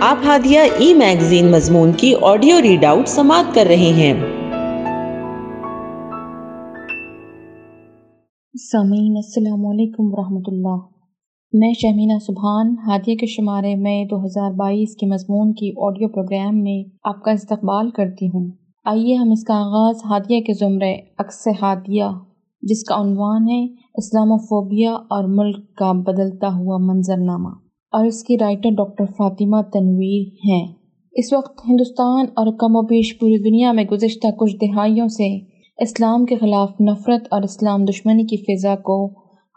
آپ ہادیہ ای میگزین مضمون کی آڈیو ریڈ آؤٹ سماعت کر رہے ہیں۔ سامعین، السلام علیکم ورحمۃ اللہ۔ میں شہمینہ سبحان، ہادیہ کے شمارے میں دو ہزار بائیس کے مضمون کی آڈیو پروگرام میں آپ کا استقبال کرتی ہوں۔ آئیے ہم اس کا آغاز ہادیہ کے زمرے عکس ہادیہ، جس کا عنوان ہے اسلام و فوبیا اور ملک کا بدلتا ہوا منظر نامہ اور اس کی رائٹر ڈاکٹر فاطمہ تنویر ہیں۔ اس وقت ہندوستان اور کم و بیش پوری دنیا میں گزشتہ کچھ دہائیوں سے اسلام کے خلاف نفرت اور اسلام دشمنی کی فضا کو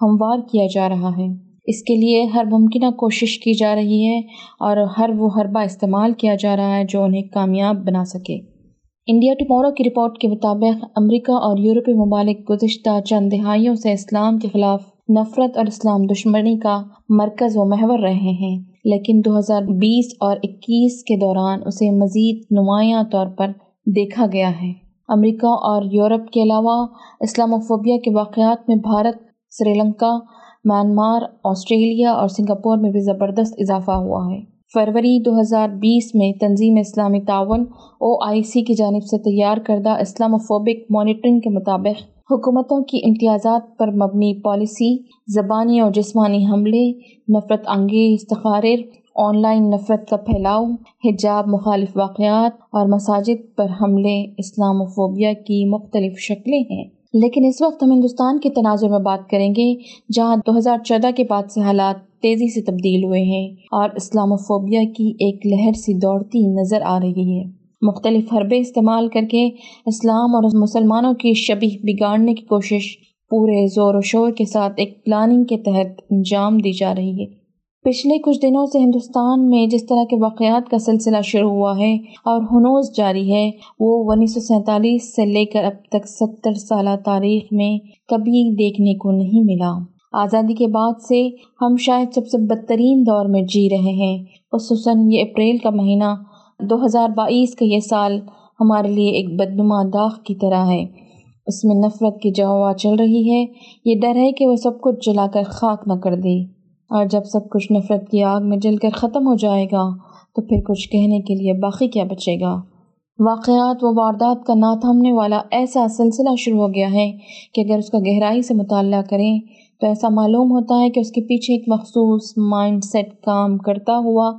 ہموار کیا جا رہا ہے۔ اس کے لیے ہر ممکنہ کوشش کی جا رہی ہے اور ہر وہ حربہ استعمال کیا جا رہا ہے جو انہیں کامیاب بنا سکے۔ انڈیا ٹمورو کی رپورٹ کے مطابق امریکہ اور یورپی ممالک گزشتہ چند دہائیوں سے اسلام کے خلاف نفرت اور اسلام دشمنی کا مرکز و محور رہے ہیں، لیکن دو ہزار بیس اور اکیس کے دوران اسے مزید نمایاں طور پر دیکھا گیا ہے۔ امریکہ اور یورپ کے علاوہ اسلام فوبیا کے واقعات میں بھارت، سری لنکا، میانمار، آسٹریلیا اور سنگاپور میں بھی زبردست اضافہ ہوا ہے۔ فروری دو ہزار بیس میں تنظیم اسلامی تعاون، او آئی سی کی جانب سے تیار کردہ اسلام فوبک مانیٹرنگ کے مطابق حکومتوں کی امتیازات پر مبنی پالیسی، زبانی اور جسمانی حملے، نفرت انگیز تقاریر، آن لائن نفرت کا پھیلاؤ، حجاب مخالف واقعات اور مساجد پر حملے اسلام و فوبیا کی مختلف شکلیں ہیں۔ لیکن اس وقت ہم ہندوستان کے تناظر میں بات کریں گے، جہاں دو ہزار چودہ کے بعد سے حالات تیزی سے تبدیل ہوئے ہیں اور اسلام و فوبیا کی ایک لہر سی دوڑتی نظر آ رہی ہے۔ مختلف حربے استعمال کر کے اسلام اور مسلمانوں کی شبیہ بگاڑنے کی کوشش پورے زور و شور کے ساتھ ایک پلاننگ کے تحت انجام دی جا رہی ہے۔ پچھلے کچھ دنوں سے ہندوستان میں جس طرح کے واقعات کا سلسلہ شروع ہوا ہے اور ہنوز جاری ہے، وہ انیس سو سینتالیس سے لے کر اب تک ستر سالہ تاریخ میں کبھی دیکھنے کو نہیں ملا۔ آزادی کے بعد سے ہم شاید سب سے بدترین دور میں جی رہے ہیں، خصوصاً یہ اپریل کا مہینہ دو ہزار بائیس کا یہ سال ہمارے لیے ایک بدنما داغ کی طرح ہے۔ اس میں نفرت کی جوا چل رہی ہے، یہ ڈر ہے کہ وہ سب کچھ جلا کر خاک نہ کر دے۔ اور جب سب کچھ نفرت کی آگ میں جل کر ختم ہو جائے گا، تو پھر کچھ کہنے کے لیے باقی کیا بچے گا؟ واقعات و واردات کا نہ تھمنے والا ایسا سلسلہ شروع ہو گیا ہے کہ اگر اس کا گہرائی سے مطالعہ کریں، تو ایسا معلوم ہوتا ہے کہ اس کے پیچھے ایک مخصوص مائنڈ سیٹ کام کرتا ہوا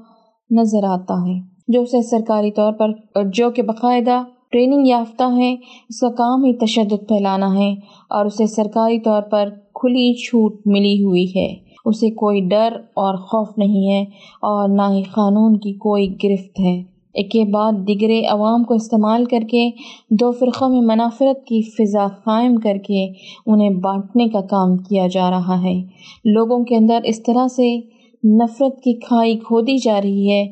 نظر آتا ہے۔ جو اسے سرکاری طور پر جو کہ باقاعدہ ٹریننگ یافتہ ہے اس کا کام ہی تشدد پھیلانا ہے اور اسے سرکاری طور پر کھلی چھوٹ ملی ہوئی ہے۔ اسے کوئی ڈر اور خوف نہیں ہے اور نہ ہی قانون کی کوئی گرفت ہے۔ ایک کے بعد دیگرے عوام کو استعمال کر کے، دو فرقوں میں منافرت کی فضا قائم کر کے انہیں بانٹنے کا کام کیا جا رہا ہے۔ لوگوں کے اندر اس طرح سے نفرت کی کھائی کھودی جا رہی ہے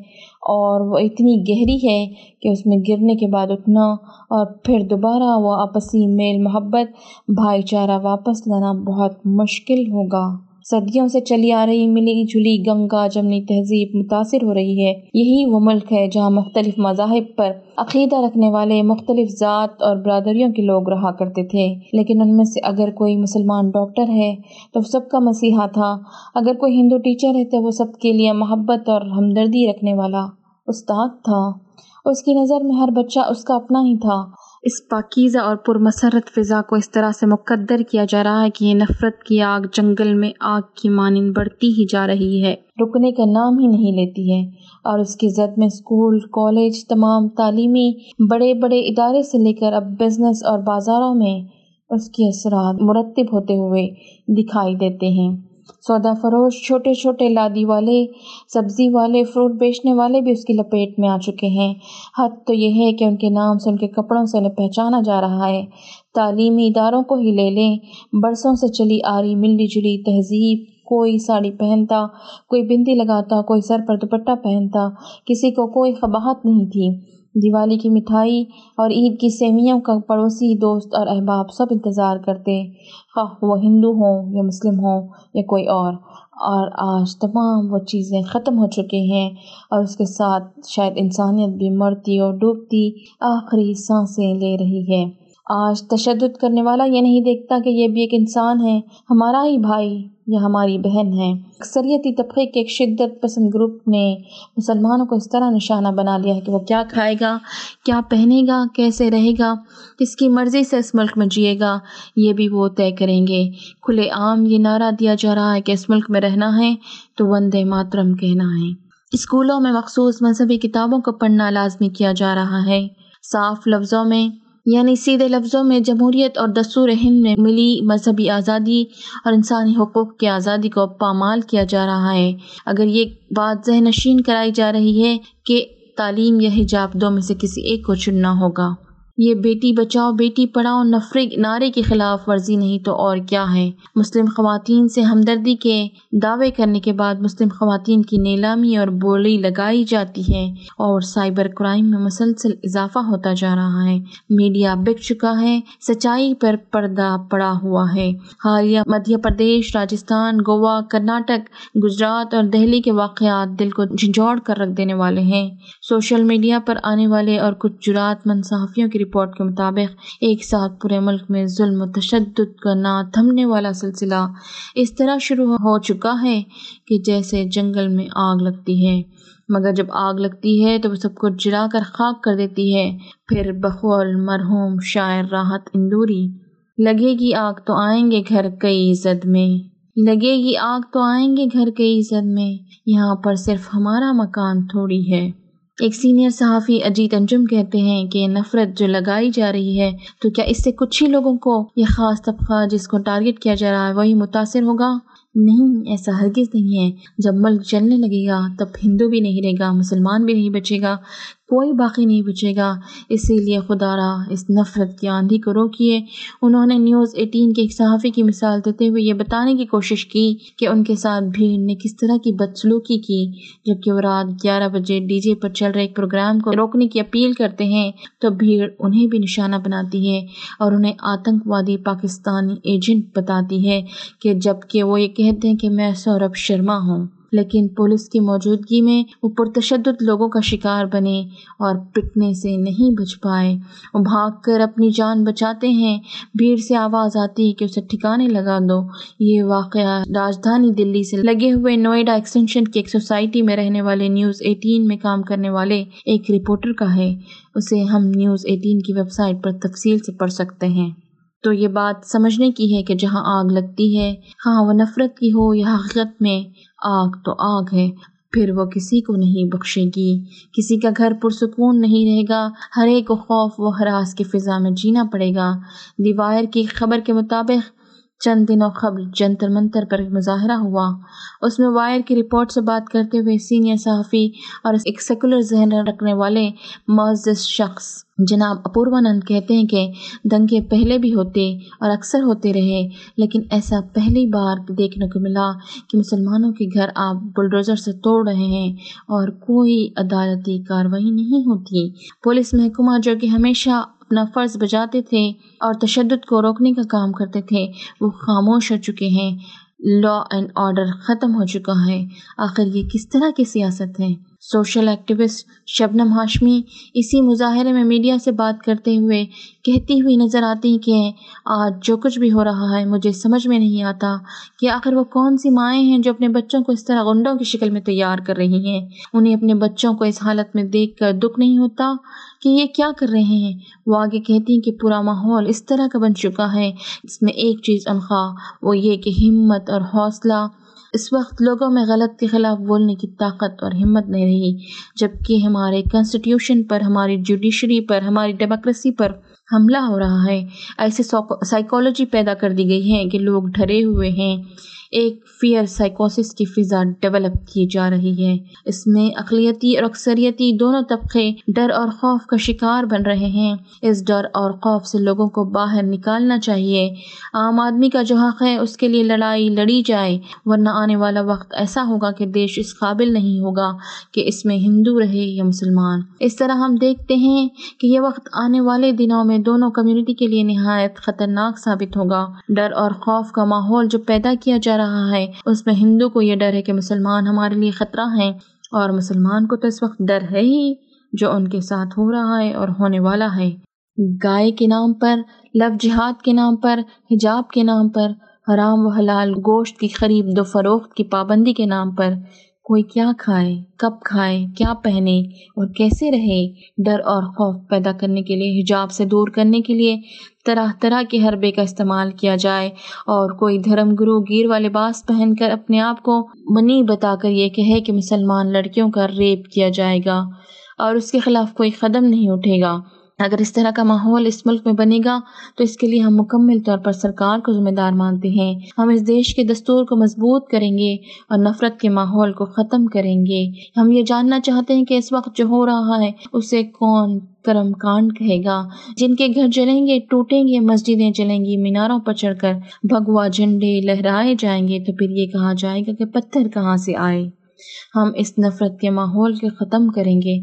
اور وہ اتنی گہری ہے کہ اس میں گرنے کے بعد اٹھنا اور پھر دوبارہ وہ آپسی میل محبت، بھائی چارہ واپس لانا بہت مشکل ہوگا۔ صدیوں سے چلی آ رہی ملی جلی گنگا جمنی تہذیب متاثر ہو رہی ہے۔ یہی وہ ملک ہے جہاں مختلف مذاہب پر عقیدہ رکھنے والے مختلف ذات اور برادریوں کے لوگ رہا کرتے تھے۔ لیکن ان میں سے اگر کوئی مسلمان ڈاکٹر ہے تو سب کا مسیحا تھا۔ اگر کوئی ہندو ٹیچر ہے تو وہ سب کے لیے محبت اور ہمدردی رکھنے والا استاد تھا۔ اس کی نظر میں ہر بچہ اس کا اپنا ہی تھا۔ اس پاکیزہ اور پرمسرت فضا کو اس طرح سے مقدر کیا جا رہا ہے کہ یہ نفرت کی آگ جنگل میں آگ کی مانند بڑھتی ہی جا رہی ہے۔ رکنے کا نام ہی نہیں لیتی ہے اور اس کی زد میں اسکول، کالج، تمام تعلیمی بڑے بڑے ادارے سے لے کر اب بزنس اور بازاروں میں اس کے اثرات مرتب ہوتے ہوئے دکھائی دیتے ہیں۔ سودا فروش، چھوٹے چھوٹے لادی والے، سبزی والے فروٹ بیچنے والے بھی اس کی لپیٹ میں آ چکے ہیں۔ حد تو یہ ہے کہ ان کے نام سے، ان کے کپڑوں سے انہیں پہچانا جا رہا ہے۔ تعلیمی اداروں کو ہی لے لیں۔ برسوں سے چلی آ رہی ملی جلی تہذیب، کوئی ساڑی پہنتا، کوئی بندی لگاتا، کوئی سر پر دوپٹہ پہنتا، کسی کو کوئی قباہت نہیں تھی۔ دیوالی کی مٹھائی اور عید کی سیویوں کا پڑوسی، دوست اور احباب سب انتظار کرتے۔ خواہ وہ ہندو ہوں یا مسلم ہوں یا کوئی اور۔ اور آج تمام وہ چیزیں ختم ہو چکے ہیں اور اس کے ساتھ شاید انسانیت بھی مرتی اور ڈوبتی آخری سانسیں لے رہی ہے۔ آج تشدد کرنے والا یہ نہیں دیکھتا کہ یہ بھی ایک انسان ہے، ہمارا ہی بھائی۔ یا ہماری بہن ہیں اکثریتی طبقے کے ایک شدت پسند گروپ نے مسلمانوں کو اس طرح نشانہ بنا لیا ہے کہ وہ کیا کھائے گا، کیا پہنے گا، کیسے رہے گا، کس کی مرضی سے اس ملک میں جیے گا، یہ بھی وہ طے کریں گے۔ کھلے عام یہ نعرہ دیا جا رہا ہے کہ اس ملک میں رہنا ہے تو وندے ماترم کہنا ہے۔ اسکولوں میں مخصوص مذہبی کتابوں کو پڑھنا لازمی کیا جا رہا ہے۔ صاف لفظوں میں یعنی سیدھے لفظوں میں جمہوریت اور دستور ہند میں ملی مذہبی آزادی اور انسانی حقوق کی آزادی کو پامال کیا جا رہا ہے۔ اگر یہ بات ذہن نشین کرائی جا رہی ہے کہ تعلیم یا حجاب دو میں سے کسی ایک کو چننا ہوگا۔ یہ بیٹی بچاؤ، بیٹی پڑھاؤ، نفرے، نعرے کی خلاف ورزی نہیں تو اور کیا ہے؟ مسلم خواتین سے ہمدردی کے دعوے کرنے کے بعد مسلم خواتین کی نیلامی اور بولی لگائی جاتی ہے اور سائبر کرائم میں مسلسل اضافہ ہوتا جا رہا ہے۔ میڈیا بک چکا ہے، سچائی پر پردہ پڑا ہوا ہے۔ حالیہ مدھیہ پردیش، راجستھان، گوا، کرناٹک، گجرات اور دہلی کے واقعات دل کو جھنجھوڑ کر رکھ دینے والے ہیں۔ سوشل میڈیا پر آنے والے اور کچھ جرات مند صحافیوں کی رپورٹ کے مطابق ایک ساتھ پورے ملک میں ظلم و تشدد کا نہ تھمنے والا سلسلہ اس طرح شروع ہو چکا ہے کہ جیسے جنگل میں آگ لگتی ہے۔ مگر جب آگ لگتی ہے تو وہ سب کو جلا کر خاک کر دیتی ہے۔ پھر بخول مرحوم شاعر راحت اندوری، لگے گی آگ تو آئیں گے گھر کئی زد میں۔ لگے گی آگ تو آئیں گے گھر کئی زد میں۔ یہاں پر صرف ہمارا مکان تھوڑی ہے۔ ایک سینئر صحافی اجیت انجم کہتے ہیں کہ نفرت جو لگائی جا رہی ہے، تو کیا اس سے کچھ ہی لوگوں کو یہ خاص طبقہ جس کو ٹارگٹ کیا جا رہا ہے، وہی متاثر ہوگا؟ نہیں، ایسا ہرگز نہیں ہے۔ جب ملک چلنے لگے گا، تب ہندو بھی نہیں رہے گا، مسلمان بھی نہیں بچے گا۔ کوئی باقی نہیں بچے گا۔ اسی لیے خدا را اس نفرت کی آندھی کو روکیے۔ انہوں نے نیوز ایٹین کے ایک صحافی کی مثال دیتے ہوئے یہ بتانے کی کوشش کی کہ ان کے ساتھ بھیڑ نے کس طرح کی بدسلوکی کی، جبکہ وہ رات گیارہ بجے ڈی جے پر چل رہے ایک پروگرام کو روکنے کی اپیل کرتے ہیں، تو بھیڑ انہیں بھی نشانہ بناتی ہے اور انہیں آتنک وادی پاکستانی ایجنٹ بتاتی ہے کہ جبکہ وہ یہ کہتے ہیں کہ میں سوربھ شرما ہوں۔ لیکن پولیس کی موجودگی میں وہ پرتشدد لوگوں کا شکار بنے اور پٹنے سے نہیں بچ پائے۔ وہ بھاگ کر اپنی جان بچاتے ہیں۔ بھیڑ سے آواز آتی کہ اسے ٹھکانے لگا دو۔ یہ واقعہ راجدھانی دلی سے لگے ہوئے نوئیڈا ایکسٹینشن کی ایک سوسائٹی میں رہنے والے نیوز ایٹین میں کام کرنے والے ایک رپورٹر کا ہے۔ اسے ہم نیوز ایٹین کی ویب سائٹ پر تفصیل سے پڑھ سکتے ہیں۔ تو یہ بات سمجھنے کی ہے کہ جہاں آگ لگتی ہے ہاں وہ نفرت کی ہو یا حقیقت میں آگ تو آگ ہے، پھر وہ کسی کو نہیں بخشے گی۔ کسی کا گھر پرسکون نہیں رہے گا، ہر ایک کو خوف و حراس کی فضا میں جینا پڑے گا۔ دیوائر کی خبر کے مطابق چند دنوں قبل جنتر منتر پر مظاہرہ ہوا۔ اس میں وائر کی رپورٹ سے بات کرتے ہوئے سینئر صحافی اور ایک سیکولر ذہن رکھنے والے معزز شخص جناب اپوروانند کہتے ہیں کہ دنگے پہلے بھی ہوتے اور اکثر ہوتے رہے، لیکن ایسا پہلی بار دیکھنے کو ملا کہ مسلمانوں کے گھر آپ بلڈوزر سے توڑ رہے ہیں اور کوئی عدالتی کاروائی نہیں ہوتی۔ پولیس محکمہ جو کہ ہمیشہ اپنا فرض بجاتے تھے اور تشدد کو روکنے کا کام کرتے تھے، وہ خاموش ہو چکے ہیں۔ لا اینڈ آرڈر ختم ہو چکا ہے۔ آخر یہ کس طرح کی سیاست ہے؟ سوشل ایکٹیوسٹ شبنم ہاشمی اسی مظاہرے میں میڈیا سے بات کرتے ہوئے کہتی ہوئی نظر آتی کہ آج جو کچھ بھی ہو رہا ہے مجھے سمجھ میں نہیں آتا کہ آخر وہ کون سی مائیں ہیں جو اپنے بچوں کو اس طرح غنڈوں کی شکل میں تیار کر رہی ہیں۔ انہیں اپنے بچوں کو اس حالت میں دیکھ کر دکھ نہیں ہوتا کہ یہ کیا کر رہے ہیں۔ وہ آگے کہتی ہیں کہ پورا ماحول اس طرح کا بن چکا ہے۔ اس میں ایک چیز انخواہ وہ یہ کہ ہمت اور حوصلہ اس وقت لوگوں میں غلط کے خلاف بولنے کی طاقت اور ہمت نہیں رہی، جبکہ ہمارے کانسٹیٹیوشن پر، ہماری جوڈیشری پر، ہماری ڈیموکریسی پر حملہ ہو رہا ہے۔ ایسے سائیکالوجی پیدا کر دی گئی ہے کہ لوگ ڈھرے ہوئے ہیں۔ ایک فیئر سائیکوسس کی فضا ڈیولپ کی جا رہی ہے۔ اس میں اقلیتی اور اکثریتی دونوں طبقے ڈر اور خوف کا شکار بن رہے ہیں۔ اس ڈر اور خوف سے لوگوں کو باہر نکالنا چاہیے۔ عام آدمی کا جو حق ہے، اس کے لیے لڑائی لڑی جائے۔ ورنہ آنے والا وقت ایسا ہوگا کہ دیش اس قابل نہیں ہوگا کہ اس میں ہندو رہے یا مسلمان۔ اس طرح ہم دیکھتے ہیں کہ یہ وقت آنے والے دنوں میں دونوں کمیونٹی کے لیے نہایت خطرناک ثابت ہوگا۔ ڈر اور خوف کا ماحول جو پیدا کیا جا رہا ہے، اس میں ہندو کو یہ ڈر ہے کہ مسلمان ہمارے لیے خطرہ ہیں اور مسلمان کو تو اس وقت ڈر ہے ہی جو ان کے ساتھ ہو رہا ہے اور ہونے والا ہے۔ گائے کے نام پر لو جہاد کے نام پر، حجاب کے نام پر، حرام و حلال گوشت کی خرید و فروخت کی پابندی کے نام پر کوئی کیا کھائے، کب کھائے، کیا پہنے اور کیسے رہے، ڈر اور خوف پیدا کرنے کے لیے، حجاب سے دور کرنے کے لیے طرح طرح کے حربے کا استعمال کیا جائے اور کوئی دھرم گرو گیر والے باس پہن کر اپنے آپ کو منی بتا کر یہ کہے کہ مسلمان لڑکیوں کا ریپ کیا جائے گا اور اس کے خلاف کوئی قدم نہیں اٹھے گا۔ اگر اس طرح کا ماحول اس ملک میں بنے گا، تو اس کے لیے ہم مکمل طور پر سرکار کو ذمہ دار مانتے ہیں۔ ہم اس دیش کے دستور کو مضبوط کریں گے اور نفرت کے ماحول کو ختم کریں گے۔ ہم یہ جاننا چاہتے ہیں کہ اس وقت جو ہو رہا ہے، اسے کون کرم کانڈ کہے گا؟ جن کے گھر جلیں گے، ٹوٹیں گے، مسجدیں جلیں گی، میناروں پر چڑھ کر بھگوا جھنڈے لہرائے جائیں گے، تو پھر یہ کہا جائے گا کہ پتھر کہاں سے آئے؟ ہم اس نفرت کے ماحول کے ختم کریں گے۔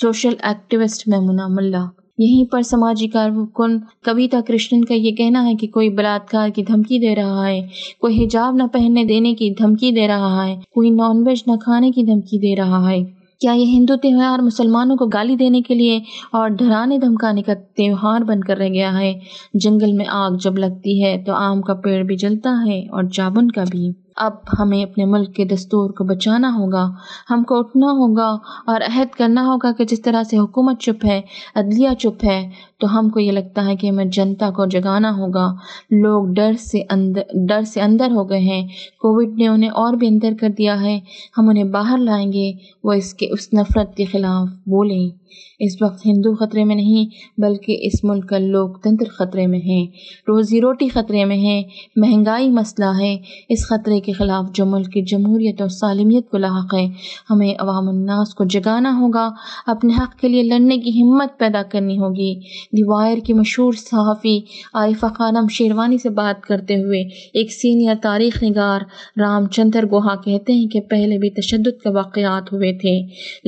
سوشل ایکٹیوسٹ میمونہ ملا یہیں پر سماجی کارکن کویتا کرشنن کا یہ کہنا ہے کہ کوئی بلاತ್کار کی دھمکی دے رہا ہے، کوئی حجاب نہ پہننے دینے کی دھمکی دے رہا ہے، کوئی نان ویج نہ کھانے کی دھمکی دے رہا ہے۔ کیا یہ ہندو تہوار مسلمانوں کو گالی دینے کے لیے اور ڈرانے دھمکانے کا تہوار بن کر رہ گیا ہے؟ جنگل میں آگ جب لگتی ہے تو آم کا پیڑ بھی جلتا ہے اور جابن کا بھی۔ اب ہمیں اپنے ملک کے دستور کو بچانا ہوگا، ہم کو اٹھنا ہوگا اور عہد کرنا ہوگا کہ جس طرح سے حکومت چپ ہے، عدلیہ چپ ہے، تو ہم کو یہ لگتا ہے کہ ہمیں جنتا کو جگانا ہوگا۔ لوگ ڈر سے اندر ڈر سے اندر ہو گئے ہیں۔ کووڈ نے انہیں اور بھی اندر کر دیا ہے۔ ہم انہیں باہر لائیں گے۔ وہ اس کے، اس نفرت کے خلاف بولیں۔ اس وقت ہندو خطرے میں نہیں، بلکہ اس ملک کا لوک تنتر خطرے میں ہے روزی روٹی خطرے میں ہے مہنگائی مسئلہ ہے۔ اس خطرے کے خلاف جو ملک کی جمہوریت اور سالمیت کو لاحق ہے، ہمیں عوام الناس کو جگانا ہوگا۔ اپنے حق کے لیے لڑنے کی ہمت پیدا کرنی ہوگی۔ دیوائر کی مشہور صحافی عارفہ خانم شیروانی سے بات کرتے ہوئے ایک سینئر تاریخ نگار رام چندر گوہا کہتے ہیں کہ پہلے بھی تشدد کے واقعات ہوئے تھے،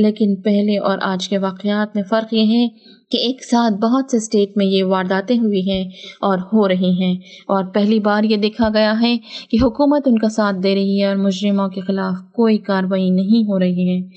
لیکن پہلے اور آج کے واقعات میں فرق یہ ہے کہ ایک ساتھ بہت سے اسٹیٹ میں یہ وارداتیں ہوئی ہیں اور ہو رہی ہیں۔ اور پہلی بار یہ دیکھا گیا ہے کہ حکومت ان کا ساتھ دے رہی ہے اور مجرموں کے خلاف کوئی کارروائی نہیں ہو رہی ہے۔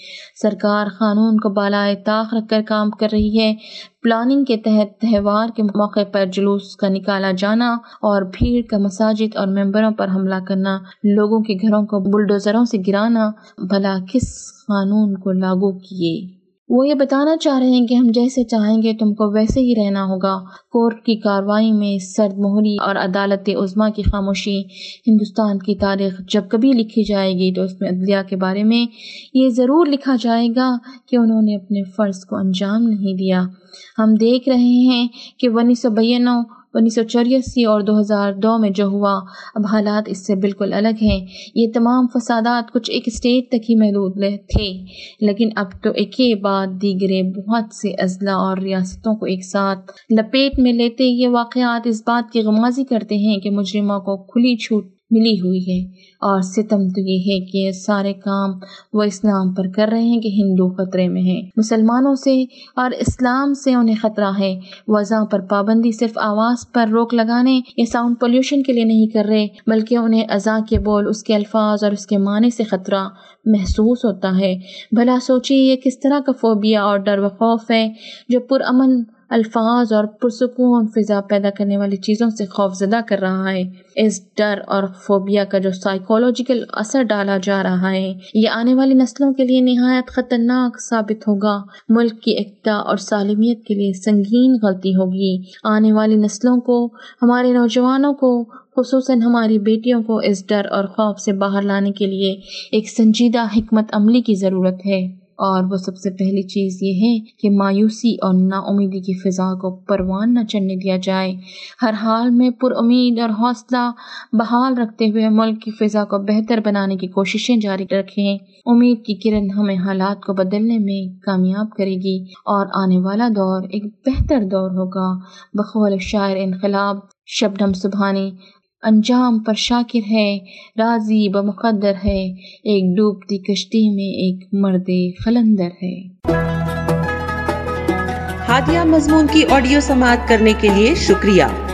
سرکار قانون کو بالائے طاق رکھ کر کام کر رہی ہے۔ پلاننگ کے تحت تہوار کے موقع پر جلوس کا نکالا جانا اور بھیڑ کا مساجد اور ممبروں پر حملہ کرنا، لوگوں کے گھروں کو بلڈوزروں سے گرانا، بھلا کس قانون کو لاگو کیے؟ وہ یہ بتانا چاہ رہے ہیں کہ ہم جیسے چاہیں گے تم کو ویسے ہی رہنا ہوگا۔ کورٹ کی کاروائی میں سرد مہری اور عدالت عظما کی خاموشی۔ ہندوستان کی تاریخ جب کبھی لکھی جائے گی تو اس میں عدلیہ کے بارے میں یہ ضرور لکھا جائے گا کہ انہوں نے اپنے فرض کو انجام نہیں دیا۔ ہم دیکھ رہے ہیں کہ انیس بینوں انیس سو چوراسی اور دو ہزار دو میں جو ہوا، اب حالات اس سے بالکل الگ ہیں۔ یہ تمام فسادات کچھ ایک اسٹیٹ تک ہی محدود تھے، لیکن اب تو ایک ہی بعد دیگرے بہت سے اضلاع اور ریاستوں کو ایک ساتھ لپیٹ میں لیتے یہ واقعات اس بات کی غمازی کرتے ہیں کہ مجرموں کو کھلی چھوٹ ملی ہوئی ہے۔ اور ستم تو یہ ہے کہ سارے کام وہ اسلام پر کر رہے ہیں کہ ہندو خطرے میں ہیں۔ مسلمانوں سے اور اسلام سے انہیں خطرہ ہے۔ وضع پر پابندی صرف آواز پر روک لگانے یا ساؤنڈ پولیوشن کے لیے نہیں کر رہے، بلکہ انہیں ازا کے بول، اس کے الفاظ اور اس کے معنی سے خطرہ محسوس ہوتا ہے۔ بھلا سوچیے یہ کس طرح کا فوبیا اور ڈر و خوف ہے جو پرامن الفاظ اور پرسکون فضا پیدا کرنے والی چیزوں سے خوف زدہ کر رہا ہے۔ اس ڈر اور فوبیا کا جو سائیکولوجیکل اثر ڈالا جا رہا ہے، یہ آنے والی نسلوں کے لیے نہایت خطرناک ثابت ہوگا۔ ملک کی اقتا اور سالمیت کے لیے سنگین غلطی ہوگی۔ آنے والی نسلوں کو، ہمارے نوجوانوں کو، خصوصاً ہماری بیٹیوں کو اس ڈر اور خوف سے باہر لانے کے لیے ایک سنجیدہ حکمت عملی کی ضرورت ہے۔ اور وہ سب سے پہلی چیز یہ ہے کہ مایوسی اور نا امیدی کی فضا کو پروان نہ چڑھنے دیا جائے۔ ہر حال میں پر امید اور حوصلہ بحال رکھتے ہوئے ملک کی فضا کو بہتر بنانے کی کوششیں جاری رکھیں۔ امید کی کرن ہمیں حالات کو بدلنے میں کامیاب کرے گی اور آنے والا دور ایک بہتر دور ہوگا۔ بقول شاعر انقلاب، شبنم سبحانی انجام پر شاکر ہے، راضی بمقدر ہے۔ ایک ڈوبتی کشتی میں ایک مرد خلندر ہے۔ ہادیہ مضمون کی آڈیو سماعت کرنے کے لیے شکریہ۔